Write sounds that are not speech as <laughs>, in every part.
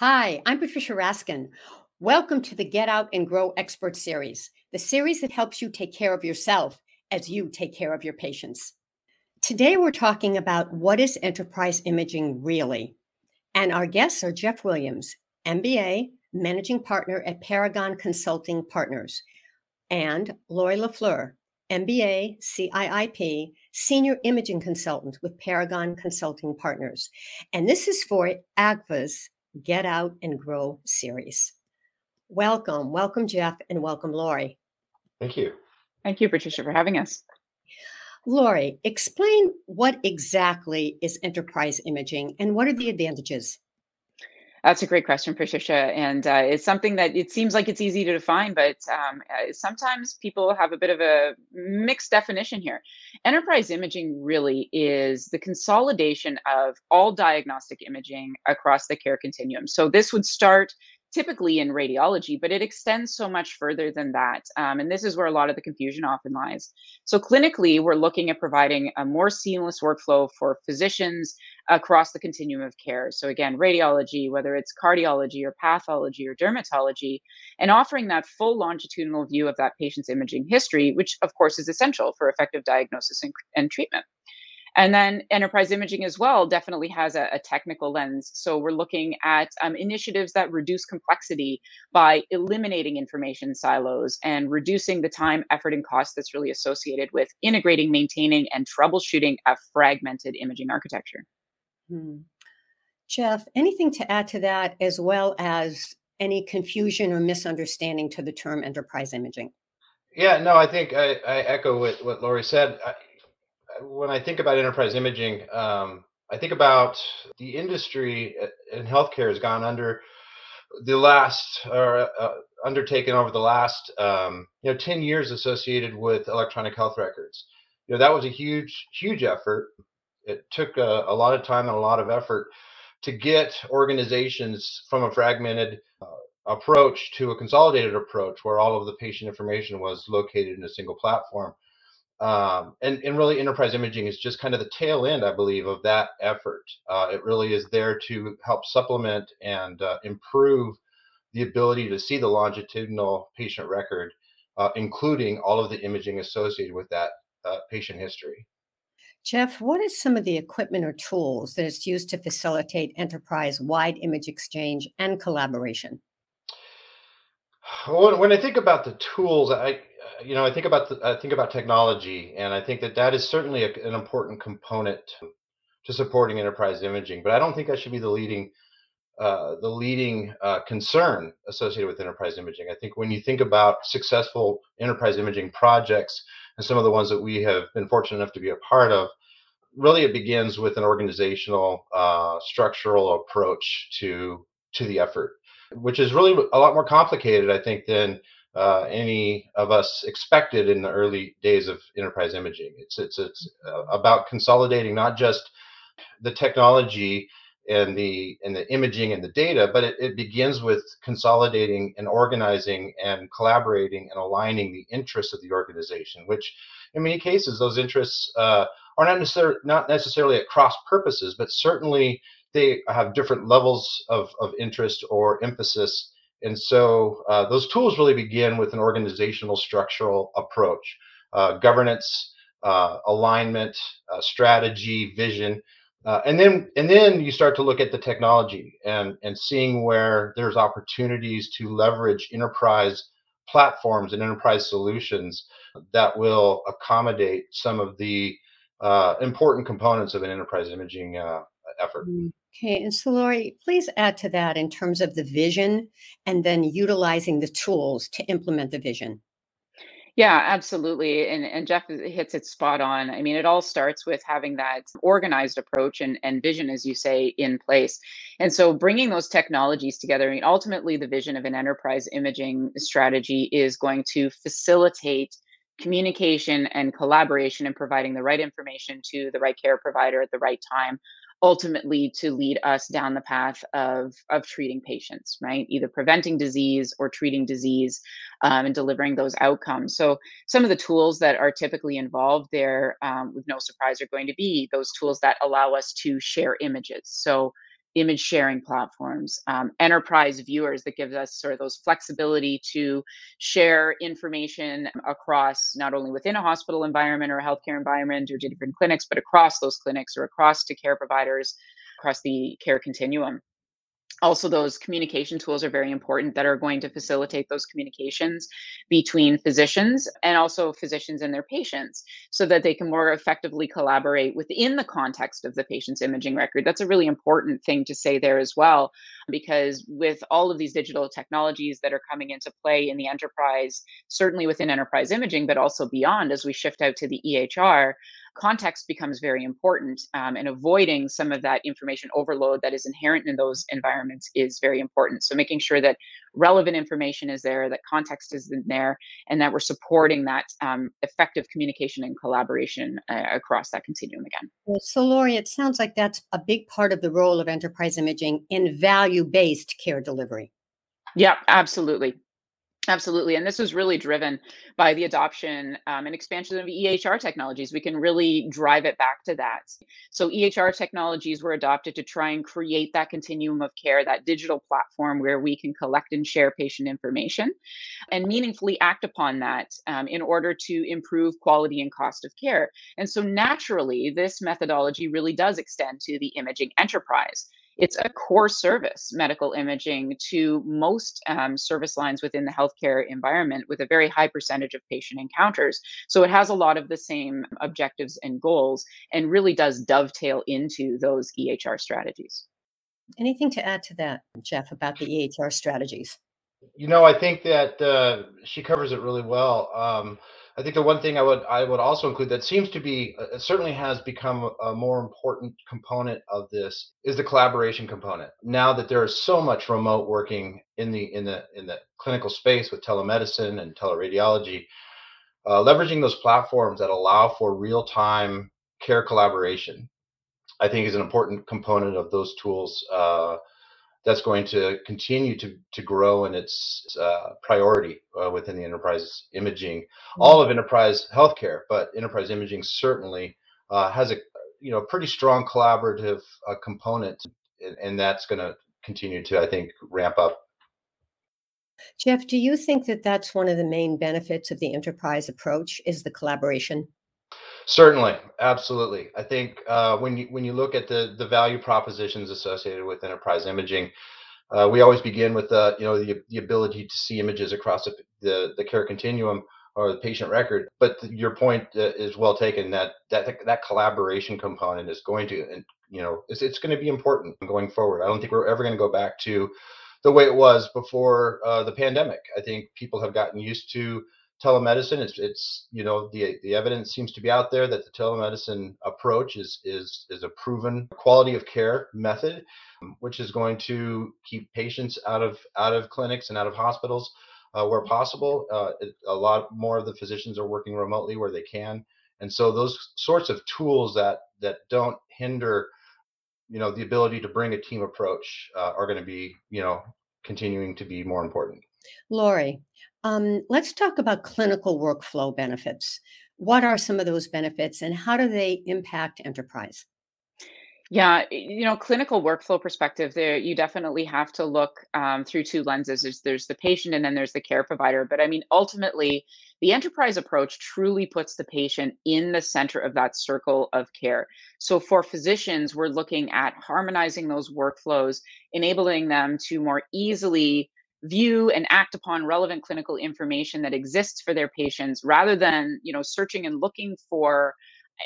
Hi, I'm Patricia Raskin. Welcome to the Get Out and Grow Expert Series, the series that helps you take care of yourself as you take care of your patients. Today, we're talking about what is enterprise imaging really? And our guests are Jeff Williams, MBA, Managing Partner at Paragon Consulting Partners, and Lori LaFleur, MBA, CIIP, Senior Imaging Consultant with Paragon Consulting Partners. And this is for AGFA's Get Out and Grow series. Welcome, welcome, Jeff, and welcome, Lori. Thank you. Thank you, Patricia, for having us. Lori, explain what exactly is enterprise imaging and what are the advantages? That's a great question, Patricia, and uh, it's something that it seems like it's easy to define, but um, uh, sometimes people have a bit of a mixed definition here. Enterprise imaging really is the consolidation of all diagnostic imaging across the care continuum. So this would start typically in radiology, but it extends so much further than that. Um, and this is where a lot of the confusion often lies. So, clinically, we're looking at providing a more seamless workflow for physicians across the continuum of care. So, again, radiology, whether it's cardiology or pathology or dermatology, and offering that full longitudinal view of that patient's imaging history, which, of course, is essential for effective diagnosis and, and treatment. And then enterprise imaging as well definitely has a, a technical lens. So we're looking at um, initiatives that reduce complexity by eliminating information silos and reducing the time, effort, and cost that's really associated with integrating, maintaining, and troubleshooting a fragmented imaging architecture. Hmm. Jeff, anything to add to that, as well as any confusion or misunderstanding to the term enterprise imaging? Yeah, no, I think I, I echo what, what Lori said. I, when I think about enterprise imaging, um, I think about the industry uh, in healthcare has gone under the last or uh, undertaken over the last um, you know 10 years associated with electronic health records. You know that was a huge huge effort. It took a, a lot of time and a lot of effort to get organizations from a fragmented uh, approach to a consolidated approach where all of the patient information was located in a single platform um, and, and really enterprise imaging is just kind of the tail end i believe of that effort. Uh, it really is there to help supplement and uh, improve the ability to see the longitudinal patient record uh, including all of the imaging associated with that uh, patient history. Jeff what is some of the equipment or tools that is used to facilitate enterprise wide image exchange and collaboration? <sighs> When, when i think about the tools i you know, I think about the, I think about technology, and I think that that is certainly a, an important component to supporting enterprise imaging. But I don't think that should be the leading uh, the leading uh, concern associated with enterprise imaging. I think when you think about successful enterprise imaging projects and some of the ones that we have been fortunate enough to be a part of, really it begins with an organizational, uh, structural approach to to the effort, which is really a lot more complicated, I think, than uh, any of us expected in the early days of enterprise imaging. It's it's it's uh, about consolidating not just the technology and the and the imaging and the data, but it, it begins with consolidating and organizing and collaborating and aligning the interests of the organization, which in many cases those interests uh, are not necessarily not necessarily at cross purposes, but certainly they have different levels of, of interest or emphasis and so uh, those tools really begin with an organizational structural approach, uh, governance, uh, alignment, uh, strategy, vision, uh, and then and then you start to look at the technology and and seeing where there's opportunities to leverage enterprise platforms and enterprise solutions that will accommodate some of the uh, important components of an enterprise imaging effort. Mm. Okay, and so Lori, please add to that in terms of the vision and then utilizing the tools to implement the vision. Yeah, absolutely. And and Jeff hits it spot on. I mean, it all starts with having that organized approach and, and vision, as you say, in place. And so bringing those technologies together, I mean, ultimately the vision of an enterprise imaging strategy is going to facilitate communication and collaboration and providing the right information to the right care provider at the right time ultimately to lead us down the path of of treating patients right? Either preventing disease or treating disease um, and delivering those outcomes. So some of the tools that are typically involved there um, with no surprise are going to be those tools that allow us to share images. So image sharing platforms, um, enterprise viewers that gives us sort of those flexibility to share information across not only within a hospital environment or a healthcare environment or different clinics, but across those clinics or across to care providers across the care continuum also those communication tools are very important that are going to facilitate those communications between physicians and also physicians and their patients so that they can more effectively collaborate within the context of the patient's imaging record. That's a really important thing to say there as well because with all of these digital technologies that are coming into play in the enterprise certainly within enterprise imaging but also beyond as we shift out to the ehr context becomes very important um, and avoiding some of that information overload that is inherent in those environments is very important. So making sure that relevant information is there that context is in there and that we're supporting that um, effective communication and collaboration uh, across that continuum again. So lori it sounds like that's a big part of the role of enterprise imaging in value-based care delivery. Yeah absolutely Absolutely. And this was really driven by the adoption um, and expansion of EHR technologies. We can really drive it back to that. So, EHR technologies were adopted to try and create that continuum of care, that digital platform where we can collect and share patient information and meaningfully act upon that um, in order to improve quality and cost of care. And so, naturally, this methodology really does extend to the imaging enterprise it's a core service, medical imaging, to most um, service lines within the healthcare environment with a very high percentage of patient encounters. So it has a lot of the same objectives and goals and really does dovetail into those EHR strategies. Anything to add to that, Jeff, about the EHR strategies? You know, I think that uh, she covers it really well. Um, I think the one thing I would I would also include that seems to be uh, certainly has become a, more important component of this is the collaboration component. Now that there is so much remote working in the in the in the clinical space with telemedicine and teleradiology, uh, leveraging those platforms that allow for real time care collaboration, I think is an important component of those tools. Uh, that's going to continue to, to grow in its uh, priority uh, within the enterprise imaging, mm-hmm. all of enterprise healthcare, but enterprise imaging certainly uh, has a you know pretty strong collaborative uh, component, and, and that's going to continue to I think ramp up. Jeff, do you think that that's one of the main benefits of the enterprise approach is the collaboration? Certainly, absolutely. I think uh, when you when you look at the the value propositions associated with enterprise imaging, uh, we always begin with the you know the, the ability to see images across the, the, the care continuum or the patient record. But your point uh, is well taken that that that collaboration component is going to and you know it's it's going to be important going forward. I don't think we're ever going to go back to the way it was before uh, the pandemic. I think people have gotten used to telemedicine it's it's you know the the evidence seems to be out there that the telemedicine approach is is is a proven quality of care method um, which is going to keep patients out of out of clinics and out of hospitals uh, where possible. Uh, it, a lot more of the physicians are working remotely where they can. And so those sorts of tools that that don't hinder you know the ability to bring a team approach uh, are going to be you know continuing to be more important. Lori, um, let's talk about clinical workflow benefits. What are some of those benefits and how do they impact enterprise? Yeah, you know, clinical workflow perspective, there you definitely have to look um, through two lenses. There's, there's the patient and then there's the care provider. But I mean, ultimately, the enterprise approach truly puts the patient in the center of that circle of care. So for physicians, we're looking at harmonizing those workflows, enabling them to more easily view and act upon relevant clinical information that exists for their patients rather than you know searching and looking for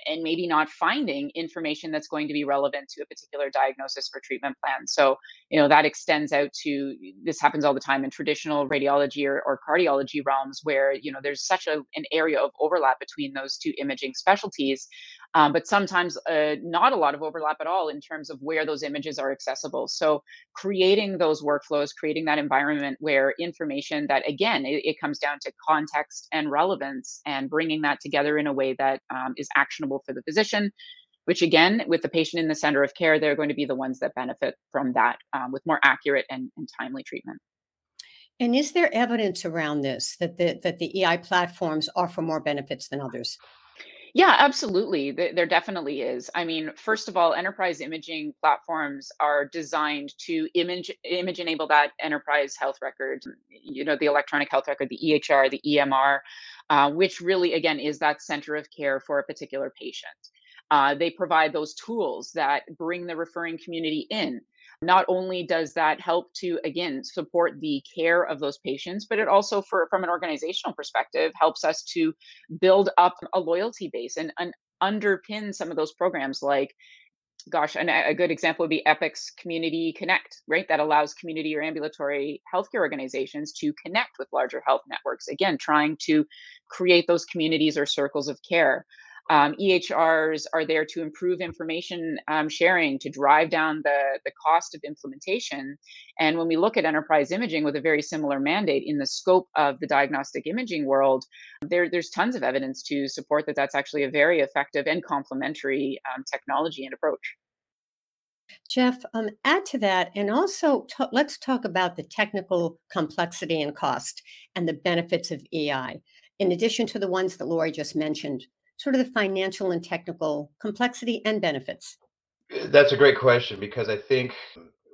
and maybe not finding information that's going to be relevant to a particular diagnosis or treatment plan. So, you know, that extends out to this happens all the time in traditional radiology or, or cardiology realms where, you know, there's such a, an area of overlap between those two imaging specialties um, but sometimes uh, not a lot of overlap at all in terms of where those images are accessible. So creating those workflows, creating that environment where information that again, it, it comes down to context and relevance and bringing that together in a way that um, is actionable for the physician, which again, with the patient in the center of care, they're going to be the ones that benefit from that um, with more accurate and, and timely treatment. And is there evidence around this that the that the EI platforms offer more benefits than others? Yeah, absolutely. There definitely is. I mean, first of all, enterprise imaging platforms are designed to image image enable that enterprise health record, you know, the electronic health record, the EHR, the EMR, uh, which really, again, is that center of care for a particular patient. Uh, they provide those tools that bring the referring community in. Not only does that help to, again, support the care of those patients, but it also, for from an organizational perspective, helps us to build up a loyalty base and, and underpin some of those programs like gosh and a good example would be epic's community connect right? That allows community or ambulatory healthcare organizations to connect with larger health networks again trying to create those communities or circles of care um, EHRs are there to improve information um, sharing, to drive down the, the cost of implementation. And when we look at enterprise imaging with a very similar mandate in the scope of the diagnostic imaging world, there, there's tons of evidence to support that that's actually a very effective and complementary um, technology and approach. Jeff, um, add to that, and also ta- let's talk about the technical complexity and cost and the benefits of AI, in addition to the ones that Lori just mentioned, sort of the financial and technical complexity and benefits. That's a great question because I think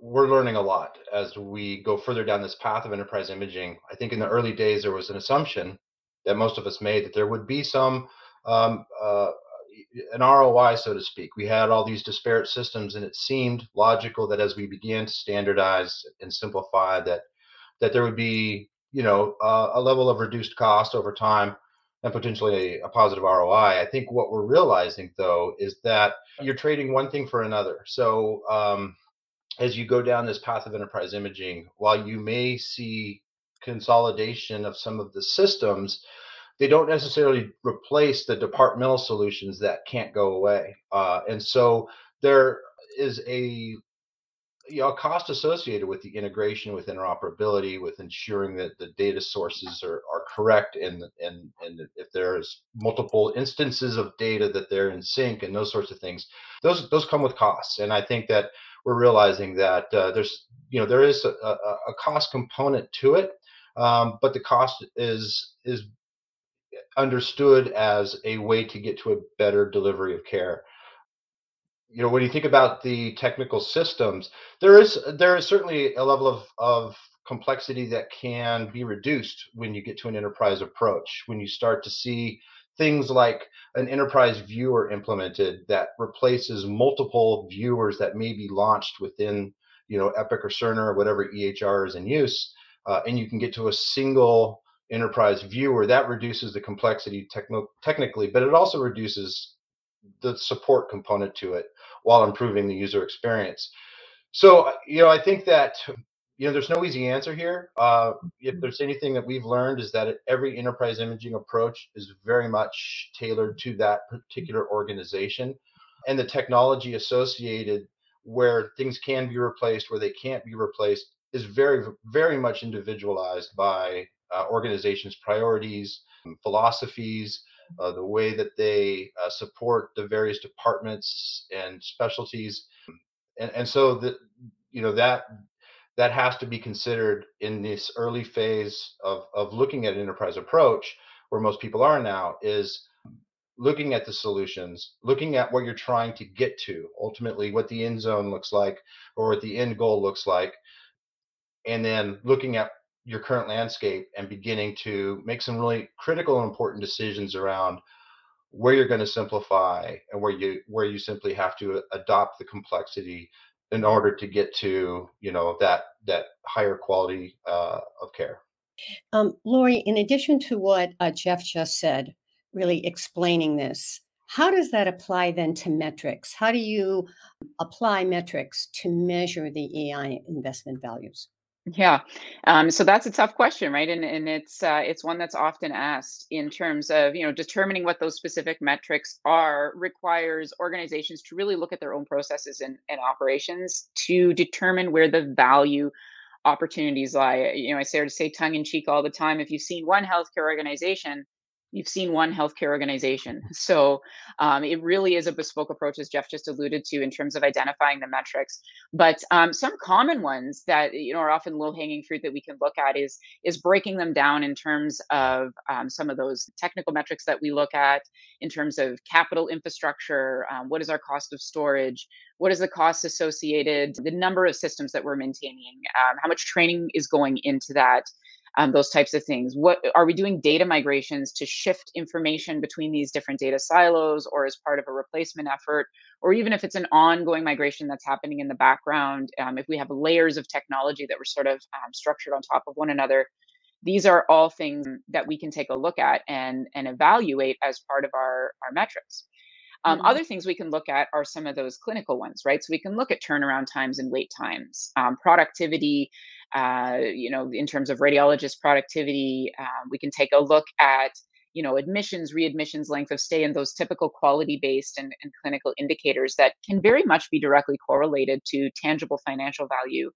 we're learning a lot as we go further down this path of enterprise imaging. I think in the early days there was an assumption that most of us made that there would be some um, uh, an ROI, so to speak. We had all these disparate systems, and it seemed logical that as we began to standardize and simplify, that that there would be, you know, uh, a level of reduced cost over time and potentially a, a positive ROI. I think what we're realizing though is that you're trading one thing for another. So um, as you go down this path of enterprise imaging, while you may see consolidation of some of the systems, they don't necessarily replace the departmental solutions that can't go away. Uh, and so there is a you know, cost associated with the integration, with interoperability, with ensuring that the data sources are, are correct, and and and if there's multiple instances of data that they're in sync and those sorts of things, those those come with costs. And I think that we're realizing that uh, there's you know there is a, a, a cost component to it, um, but the cost is is understood as a way to get to a better delivery of care you know when you think about the technical systems there is there is certainly a level of of complexity that can be reduced when you get to an enterprise approach. When you start to see things like an enterprise viewer implemented that replaces multiple viewers that may be launched within you know epic or cerner or whatever ehr is in use uh, and you can get to a single enterprise viewer that reduces the complexity techno- technically but it also reduces the support component to it while improving the user experience. So, uh, you know, I think that you know there's no easy answer here. Uh, if Mhm. there's anything that we've learned is that every enterprise imaging approach is very much tailored to that particular organization, and the technology associated where things can be replaced, where they can't be replaced, is very very much individualized by uh, organizations' priorities, philosophies, uh, the way that they uh, support the various departments and specialties, and and so that you know that that has to be considered in this early phase of of looking at an enterprise approach, where most people are now is looking at the solutions, looking at what you're trying to get to, ultimately what the end zone looks like or what the end goal looks like, and then looking at your current landscape and beginning to make some really critical and important decisions around where you're going to simplify and where you where you simply have to adopt the complexity in order to get to you know that that higher quality uh, of care Um, Lori, in addition to what uh, Jeff just said, really explaining this, how does that apply then to metrics? How do you apply metrics to measure the AI investment values? Yeah. Um, so that's a tough question, right? And and it's uh, it's one that's often asked in terms of you know determining what those specific metrics are requires organizations to really look at their own processes and, and operations to determine where the value opportunities lie. You know, I say to say tongue in cheek all the time. If you've seen one healthcare organization, you've seen one healthcare organization. <laughs> So um, it really is a bespoke approach, as Jeff just alluded to, in terms of identifying the metrics. But um, some common ones that you know are often low-hanging fruit that we can look at is is breaking them down in terms of um, some of those technical metrics that we look at in terms of capital infrastructure. Um, what is our cost of storage? What is the cost associated? The number of systems that we're maintaining? Um, how much training is going into that? Um, those types of things. What are we doing data migrations to shift information between these different data silos or as part of a replacement effort? Or even if it's an ongoing migration that's happening in the background, um, if we have layers of technology that were sort of um, structured on top of one another, these are all things that we can take a look at and, and evaluate as part of our, our metrics. Um, mm-hmm. Other things we can look at are some of those clinical ones, right? So we can look at turnaround times and wait times, um, productivity, uh, you know, in terms of radiologist productivity. Um, we can take a look at, you know, admissions, readmissions, length of stay, and those typical quality based and, and clinical indicators that can very much be directly correlated to tangible financial value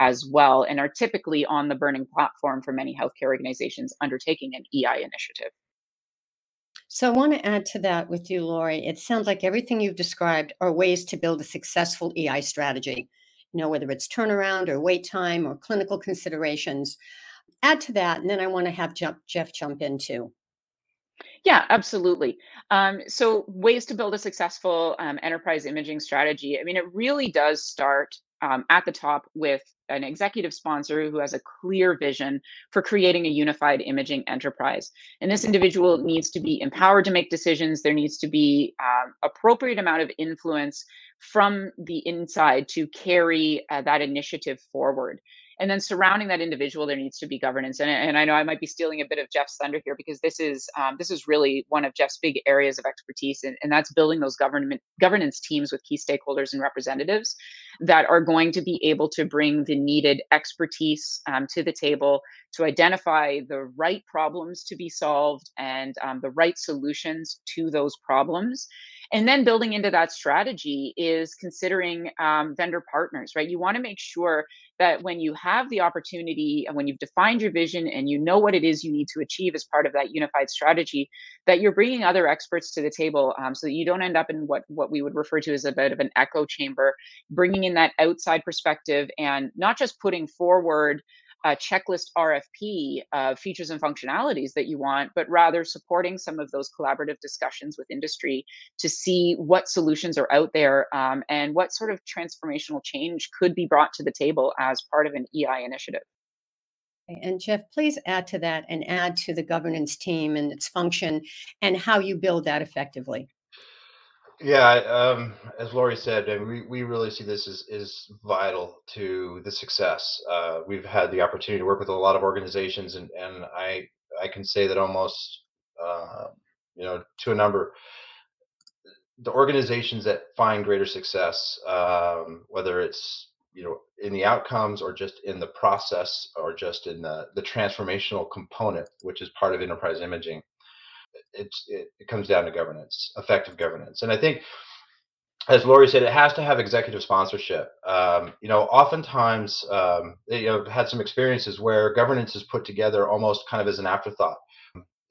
as well, and are typically on the burning platform for many healthcare organizations undertaking an EI initiative. So I want to add to that with you, Lori. It sounds like everything you've described are ways to build a successful EI strategy, you know, whether it's turnaround or wait time or clinical considerations. Add to that, and then I want to have Jeff jump in too. Yeah, absolutely. Um, so, ways to build a successful um, enterprise imaging strategy. I mean, it really does start um, at the top with an executive sponsor who has a clear vision for creating a unified imaging enterprise. And this individual needs to be empowered to make decisions. There needs to be um, appropriate amount of influence from the inside to carry uh, that initiative forward and then surrounding that individual there needs to be governance. And, and i know i might be stealing a bit of jeff's thunder here because this is um, this is really one of jeff's big areas of expertise and, and that's building those government governance teams with key stakeholders and representatives that are going to be able to bring the needed expertise um, to the table to identify the right problems to be solved and um, the right solutions to those problems. And then building into that strategy is considering um, vendor partners right? You want to make sure that when you have the opportunity and when you've defined your vision and you know what it is you need to achieve as part of that unified strategy that you're bringing other experts to the table um, so that you don't end up in what what we would refer to as a bit of an echo chamber bringing in that outside perspective and not just putting forward a checklist RFP of features and functionalities that you want, but rather supporting some of those collaborative discussions with industry to see what solutions are out there um, and what sort of transformational change could be brought to the table as part of an EI initiative. And Jeff, please add to that and add to the governance team and its function and how you build that effectively. Yeah, um, as Lori said, and we, we really see this as is vital to the success. Uh, we've had the opportunity to work with a lot of organizations, and and I I can say that almost uh, you know to a number, the organizations that find greater success, um, whether it's you know in the outcomes or just in the process or just in the the transformational component, which is part of enterprise imaging it's it, it comes down to governance, effective governance, and I think as Lori said, it has to have executive sponsorship. Um, you know, oftentimes, um, you know, I've had some experiences where governance is put together almost kind of as an afterthought.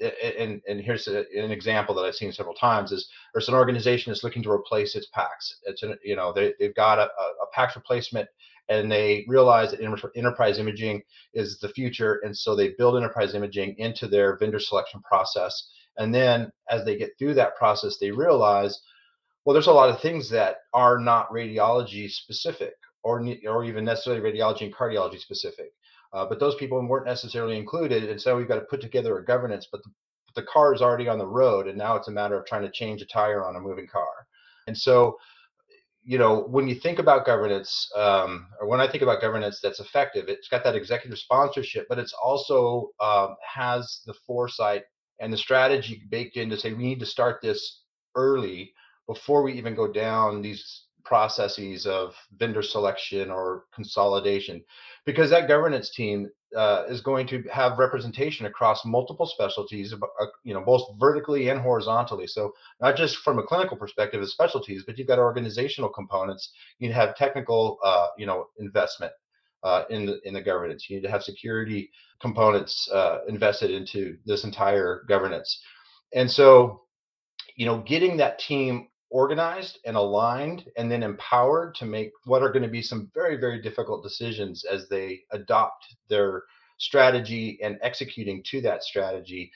And, and here's a, an example that I've seen several times: is there's an organization that's looking to replace its PACS. It's an, you know they, they've got a, a PACS replacement, and they realize that enterprise imaging is the future, and so they build enterprise imaging into their vendor selection process and then as they get through that process, they realize, well, there's a lot of things that are not radiology specific or, or even necessarily radiology and cardiology specific. Uh, but those people weren't necessarily included. And so we've got to put together a governance, but the, the car is already on the road. And now it's a matter of trying to change a tire on a moving car. And so you know, when you think about governance, um, or when I think about governance that's effective, it's got that executive sponsorship, but it's also um, has the foresight and the strategy baked in to say we need to start this early before we even go down these processes of vendor selection or consolidation because that governance team uh, is going to have representation across multiple specialties uh, you know both vertically and horizontally. So not just from a clinical perspective of specialties but you've got organizational components. You have technical uh, you know investment uh, in the in the governance. You need to have security components uh, invested into this entire governance. And so, you know, getting that team organized and aligned and then empowered to make what are going to be some very, very difficult decisions as they adopt their strategy and executing to that strategy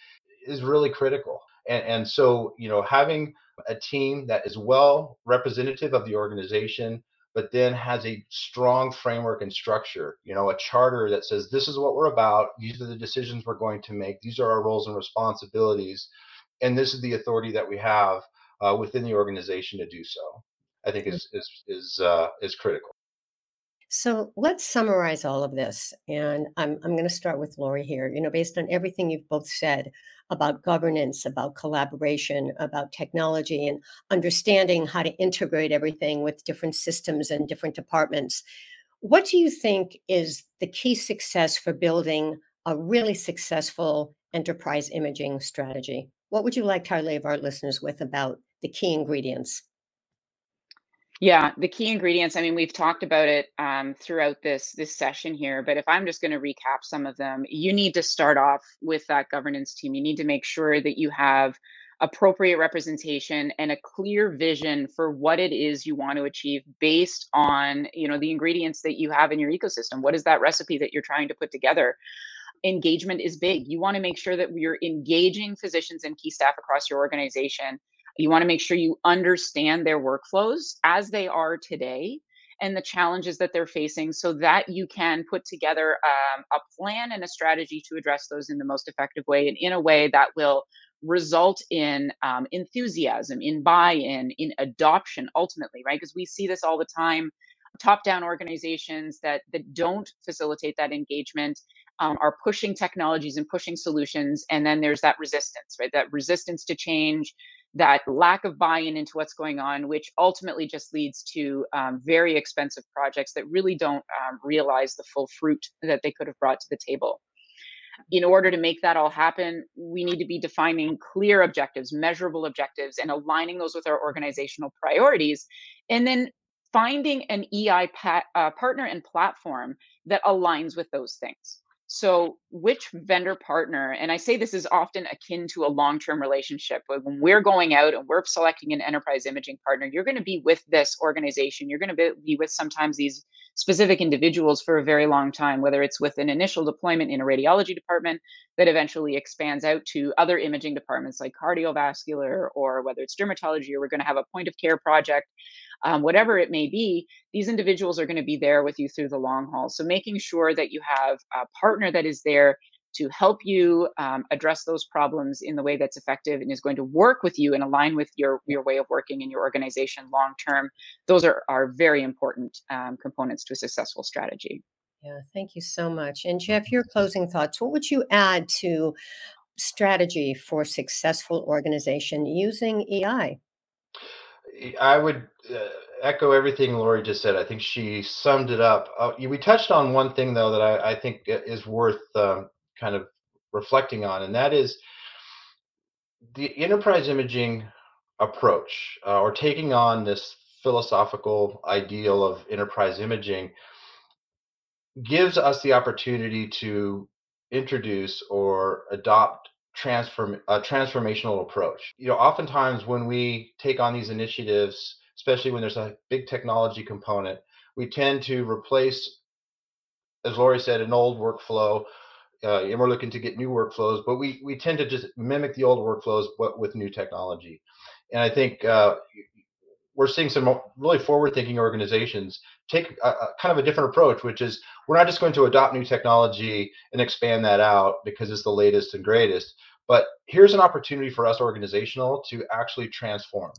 is really critical. And, and so, you know, having a team that is well representative of the organization, but then has a strong framework and structure, you know, a charter that says this is what we're about, these are the decisions we're going to make, these are our roles and responsibilities, and this is the authority that we have uh, within the organization to do so. I think is is is uh, is critical. So let's summarize all of this. And I'm, I'm going to start with Lori here. You know, based on everything you've both said about governance, about collaboration, about technology, and understanding how to integrate everything with different systems and different departments, what do you think is the key success for building a really successful enterprise imaging strategy? What would you like to leave our listeners with about the key ingredients? Yeah, the key ingredients. I mean, we've talked about it um, throughout this this session here, but if I'm just going to recap some of them, you need to start off with that governance team. You need to make sure that you have appropriate representation and a clear vision for what it is you want to achieve based on you know the ingredients that you have in your ecosystem what is that recipe that you're trying to put together engagement is big you want to make sure that you're engaging physicians and key staff across your organization you want to make sure you understand their workflows as they are today and the challenges that they're facing so that you can put together um, a plan and a strategy to address those in the most effective way and in a way that will result in um, enthusiasm in buy-in in adoption ultimately right? Because we see this all the time. Top down organizations that that don't facilitate that engagement um, are pushing technologies and pushing solutions and then there's that resistance right that resistance to change that lack of buy-in into what's going on, which ultimately just leads to um, very expensive projects that really don't um, realize the full fruit that they could have brought to the table. In order to make that all happen, we need to be defining clear objectives, measurable objectives, and aligning those with our organizational priorities. And then finding an EI pa- uh, partner and platform that aligns with those things. So, which vendor partner, and I say this is often akin to a long term relationship. When we're going out and we're selecting an enterprise imaging partner, you're going to be with this organization. You're going to be with sometimes these specific individuals for a very long time, whether it's with an initial deployment in a radiology department that eventually expands out to other imaging departments like cardiovascular, or whether it's dermatology, or we're going to have a point of care project um, whatever it may be, these individuals are going to be there with you through the long haul. So making sure that you have a partner that is there to help you um, address those problems in the way that's effective and is going to work with you and align with your your way of working in your organization long term those are are very important um, components to a successful strategy. Yeah thank you so much. And jeff your closing thoughts what would you add to strategy for successful organization using ei I would uh, echo everything Lori just said. I think she summed it up. Uh, we touched on one thing though that I, I think is worth um, kind of reflecting on, and that is the enterprise imaging approach, uh, or taking on this philosophical ideal of enterprise imaging, gives us the opportunity to introduce or adopt transform a transformational approach. You know, oftentimes when we take on these initiatives, especially when there's a big technology component, we tend to replace, as Lori said, an old workflow. Uh, and we're looking to get new workflows, but we we tend to just mimic the old workflows, but with new technology. And I think uh, we're seeing some really forward-thinking organizations take a, a, kind of a different approach, which is we're not just going to adopt new technology and expand that out because it's the latest and greatest, but here's an opportunity for us organizational to actually transform.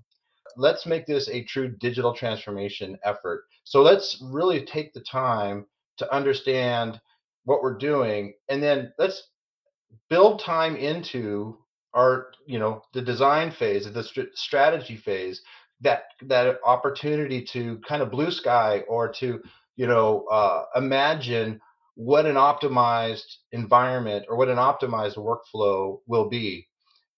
Let's make this a true digital transformation effort. So let's really take the time to understand what we're doing and then let's build time into our you know the design phase the st- strategy phase that that opportunity to kind of blue sky or to you know uh, imagine what an optimized environment or what an optimized workflow will be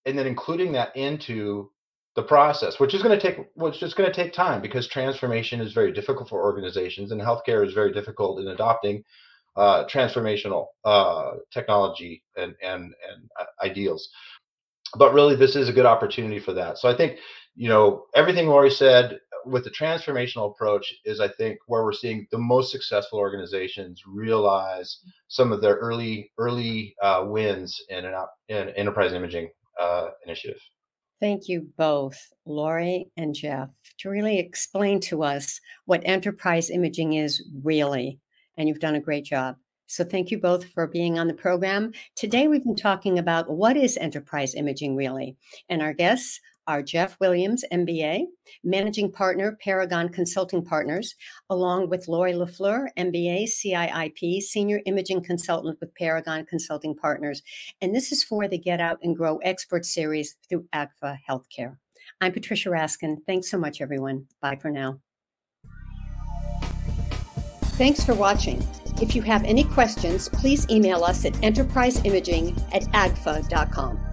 and then including that into the process which is going to take which is going to take time because transformation is very difficult for organizations and healthcare is very difficult in adopting uh, transformational uh, technology and and and uh, ideals but really, this is a good opportunity for that. So I think, you know, everything Lori said with the transformational approach is, I think, where we're seeing the most successful organizations realize some of their early early uh, wins in an in enterprise imaging uh, initiative. Thank you both, Lori and Jeff, to really explain to us what enterprise imaging is really. And you've done a great job. So thank you both for being on the program. Today we've been talking about what is enterprise imaging really. And our guests are Jeff Williams, MBA, Managing Partner, Paragon Consulting Partners, along with Lori LaFleur, MBA, CIIP, Senior Imaging Consultant with Paragon Consulting Partners. And this is for the Get Out and Grow Expert Series through AGFA Healthcare. I'm Patricia Raskin. Thanks so much, everyone. Bye for now. Thanks for watching. If you have any questions, please email us at enterpriseimaging at agfa.com.